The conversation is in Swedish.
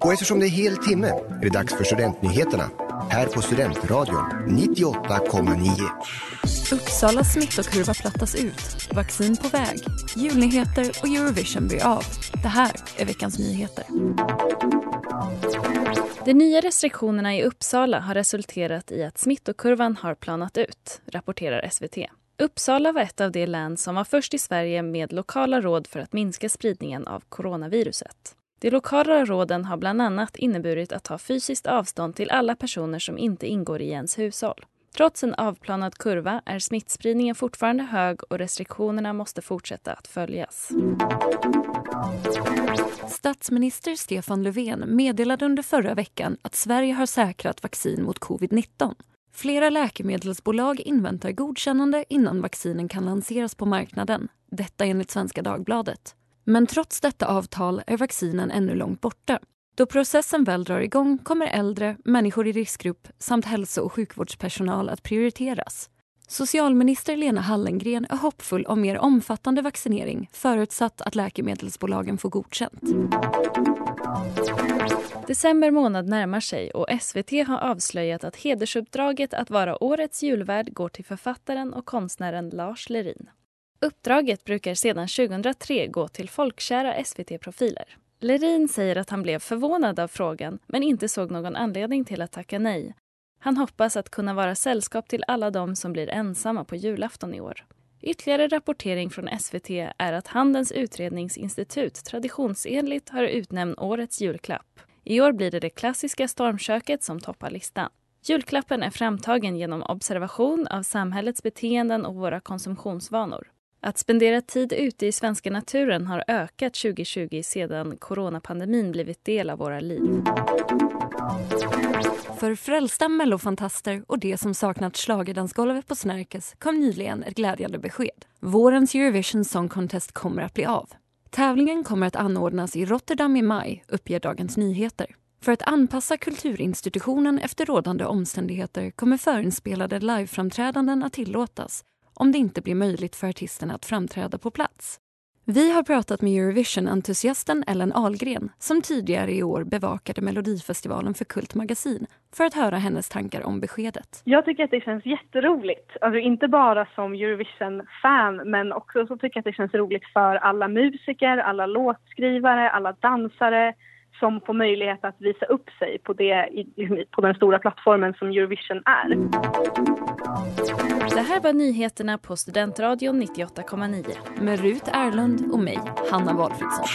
Och eftersom det är hel timme är det dags för Studentnyheterna här på Studentradion 98,9. Uppsala smittokurva plattas ut, vaccin på väg, julnyheter och Eurovision blir av. Det här är veckans nyheter. De nya restriktionerna i Uppsala har resulterat i att smittokurvan har planat ut, rapporterar SVT. Uppsala var ett av de län som var först i Sverige med lokala råd för att minska spridningen av coronaviruset. De lokala råden har bland annat inneburit att ta fysiskt avstånd till alla personer som inte ingår i ens hushåll. Trots en avplanad kurva är smittspridningen fortfarande hög och restriktionerna måste fortsätta att följas. Statsminister Stefan Löfven meddelade under förra veckan att Sverige har säkrat vaccin mot covid-19. Flera läkemedelsbolag inväntar godkännande innan vaccinen kan lanseras på marknaden. Detta enligt Svenska Dagbladet. Men trots detta avtal är vaccinen ännu långt borta. Då processen väl drar igång kommer äldre, människor i riskgrupp samt hälso och sjukvårdspersonal att prioriteras. Socialminister Lena Hallengren är hoppfull om mer omfattande vaccinering förutsatt att läkemedelsbolagen får godkänt. December månad närmar sig och SVT har avslöjat att hedersuppdraget att vara årets julvärd går till författaren och konstnären Lars Lerin. Uppdraget brukar sedan 2003 gå till folkkära SVT-profiler. Lerin säger att han blev förvånad av frågan men inte såg någon anledning till att tacka nej. Han hoppas att kunna vara sällskap till alla de som blir ensamma på julafton i år. Ytterligare rapportering från SVT är att Handelns utredningsinstitut traditionsenligt har utnämnt årets julklapp. I år blir det det klassiska stormköket som toppar listan. Julklappen är framtagen genom observation av samhällets beteenden och våra konsumtionsvanor. Att spendera tid ute i svenska naturen har ökat 2020 sedan coronapandemin blivit del av våra liv. För frälsta mellofantaster och de som saknat schlagerdansgolvet på Snärkes kom nyligen ett glädjande besked. Vårens Eurovision Song Contest kommer att bli av. Tävlingen kommer att anordnas i Rotterdam i maj, uppger Dagens Nyheter. För att anpassa kulturinstitutionen efter rådande omständigheter kommer förinspelade liveframträdanden att tillåtas om det inte blir möjligt för artisterna att framträda på plats. Vi har pratat med Eurovision-entusiasten Ellen Ahlgren som tidigare i år bevakade Melodifestivalen för Kult Magasin för att höra hennes tankar om beskedet. Jag tycker att det känns jätteroligt. Alltså inte bara som Eurovision-fan men också så tycker jag att det känns roligt för alla musiker, alla låtskrivare, alla dansare som får möjlighet att visa upp sig på, det, på den stora plattformen som Eurovision är. Det här var nyheterna på Studentradion 98,9 med Rut Erlund och mig, Hanna Valfridsson.